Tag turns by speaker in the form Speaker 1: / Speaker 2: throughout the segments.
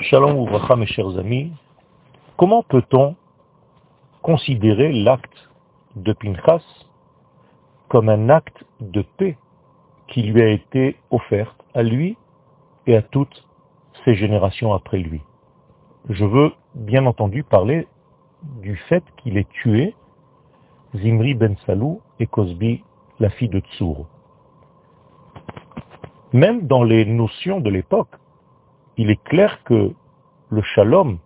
Speaker 1: Shalom ouvracha mes chers amis, comment peut-on considérer l'acte de Pinchas comme un acte de paix qui lui a été offert à lui et à toutes ses générations après lui? Je veux bien entendu parler du fait qu'il ait tué Zimri ben Salou et Cosbi, la fille de Tsour. Même dans les notions de l'époque, il est clair que le shalom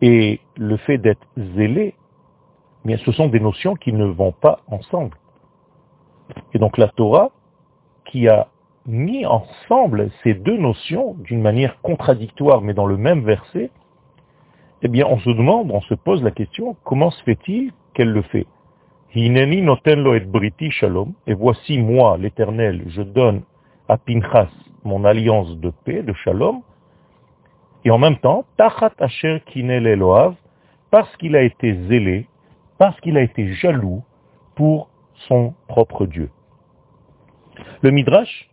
Speaker 1: et le fait d'être zélé, bien, ce sont des notions qui ne vont pas ensemble. Et donc la Torah, qui a mis ensemble ces deux notions d'une manière contradictoire, mais dans le même verset, eh bien, on se demande, on se pose la question, comment se fait-il qu'elle le fait? Et briti shalom, et voici moi, l'Éternel, je donne à Pinchas mon alliance de paix, de shalom, et en même temps, Tachat Asher Kinel Eloav, parce qu'il a été zélé, parce qu'il a été jaloux pour son propre Dieu. Le Midrash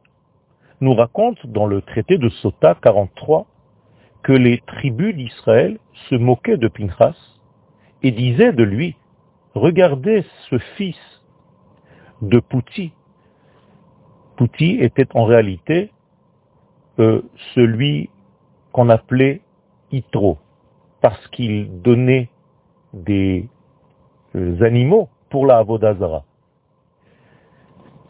Speaker 1: nous raconte dans le traité de Sota 43 que les tribus d'Israël se moquaient de Pinchas et disaient de lui, regardez ce fils de Pouti. Pouti était en réalité euh, celui qu'on appelait Itro, parce qu'il donnait des euh, animaux pour la Avodazara.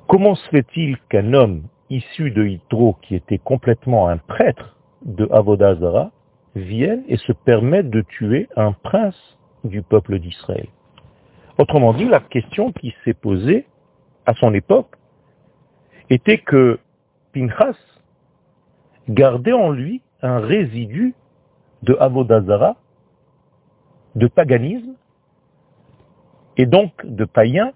Speaker 1: Comment se fait-il qu'un homme issu de Itro, qui était complètement un prêtre de Avodazara, vienne et se permette de tuer un prince du peuple d'Israël? Autrement dit, la question qui s'est posée à son époque était que Pinchas gardait en lui un résidu de Avodazara, de paganisme, et donc de païen,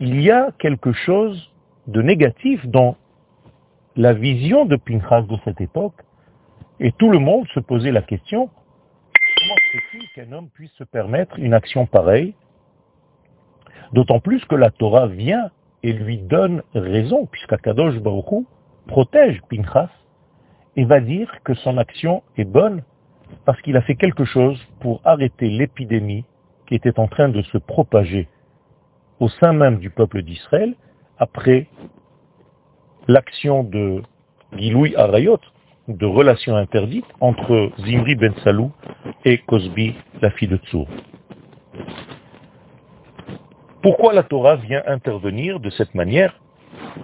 Speaker 1: il y a quelque chose de négatif dans la vision de Pinchas de cette époque, et tout le monde se posait la question, comment c'est il qu'un homme puisse se permettre une action pareille D'autant plus que la Torah vient et lui donne raison, puisqu'Akadosh Baruch protège Pinchas et va dire que son action est bonne parce qu'il a fait quelque chose pour arrêter l'épidémie qui était en train de se propager au sein même du peuple d'Israël après l'action de Giloui Arayot, de relations interdites entre Zimri ben Salou et Cosbi, la fille de Tsour. Pourquoi la Torah vient intervenir de cette manière?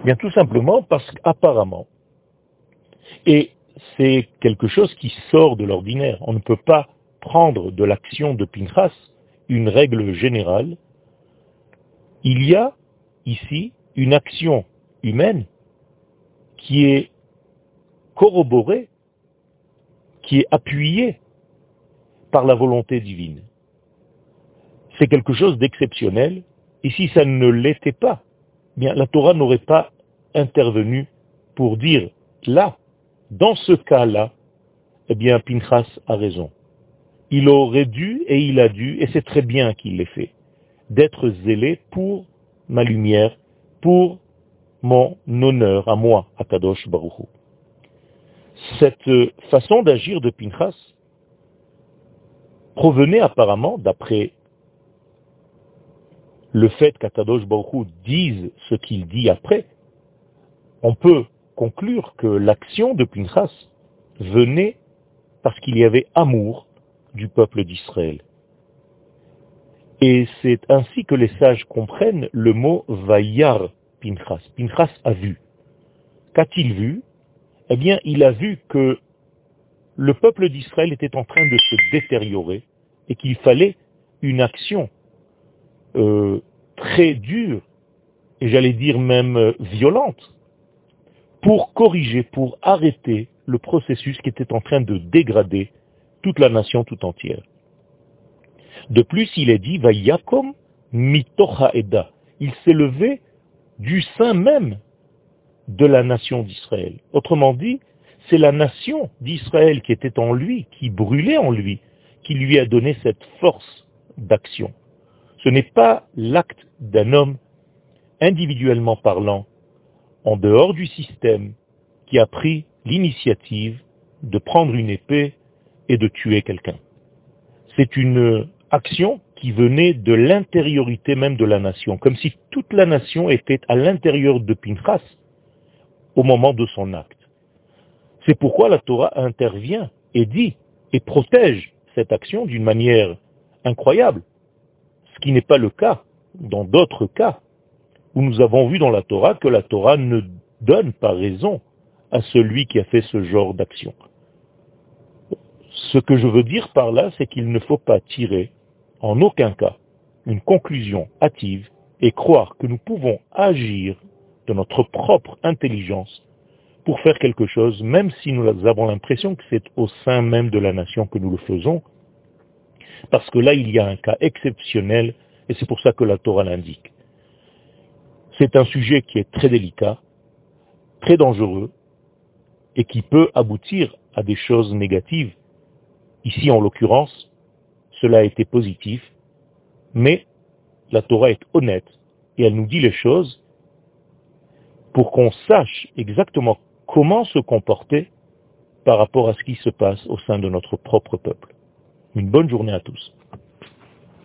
Speaker 1: Bien tout simplement parce qu'apparemment, c'est quelque chose qui sort de l'ordinaire. On ne peut pas prendre de l'action de Pinchas une règle générale. Il y a ici une action humaine qui est corroborée, qui est appuyée par la volonté divine. C'est quelque chose d'exceptionnel, et si ça ne l'était pas, bien la Torah n'aurait pas intervenu pour dire là, dans ce cas-là, eh bien, Pinchas a raison. Il aurait dû et il a dû, et c'est très bien qu'il l'ait fait, d'être zélé pour ma lumière, pour mon honneur à moi, à Kadosh Baruchou. Cette façon d'agir de Pinchas provenait apparemment, d'après le fait qu'Akadosh Baruchou dise ce qu'il dit après, on peut conclure que l'action de Pinchas venait parce qu'il y avait amour du peuple d'Israël. Et c'est ainsi que les sages comprennent le mot Vayar Pinchas. Pinchas a vu. Qu'a-t-il vu? Eh bien, il a vu que le peuple d'Israël était en train de se détériorer et qu'il fallait une action euh, très dure, et j'allais dire même euh, violente, pour corriger, pour arrêter le processus qui était en train de dégrader toute la nation tout entière. De plus, il est dit, Vayakom mitocha eda. Il s'est levé du sein même de la nation d'Israël. Autrement dit, c'est la nation d'Israël qui était en lui, qui brûlait en lui, qui lui a donné cette force d'action. Ce n'est pas l'acte d'un homme, individuellement parlant, en dehors du système, qui a pris l'initiative de prendre une épée et de tuer quelqu'un. C'est une action qui venait de l'intériorité même de la nation, comme si toute la nation était à l'intérieur de Pinchas au moment de son acte. C'est pourquoi la Torah intervient et dit et protège cette action d'une manière incroyable, ce qui n'est pas le cas dans d'autres cas où nous avons vu dans la Torah que la Torah ne donne pas raison à celui qui a fait ce genre d'action. Ce que je veux dire par là, c'est qu'il ne faut pas tirer en aucun cas une conclusion hâtive et croire que nous pouvons agir de notre propre intelligence pour faire quelque chose, même si nous avons l'impression que c'est au sein même de la nation que nous le faisons, parce que là, il y a un cas exceptionnel, et c'est pour ça que la Torah l'indique. C'est un sujet qui est très délicat, très dangereux, et qui peut aboutir à des choses négatives. Ici, en l'occurrence, cela a été positif, mais la Torah est honnête, et elle nous dit les choses pour qu'on sache exactement comment se comporter par rapport à ce qui se passe au sein de notre propre peuple. Une bonne journée à tous.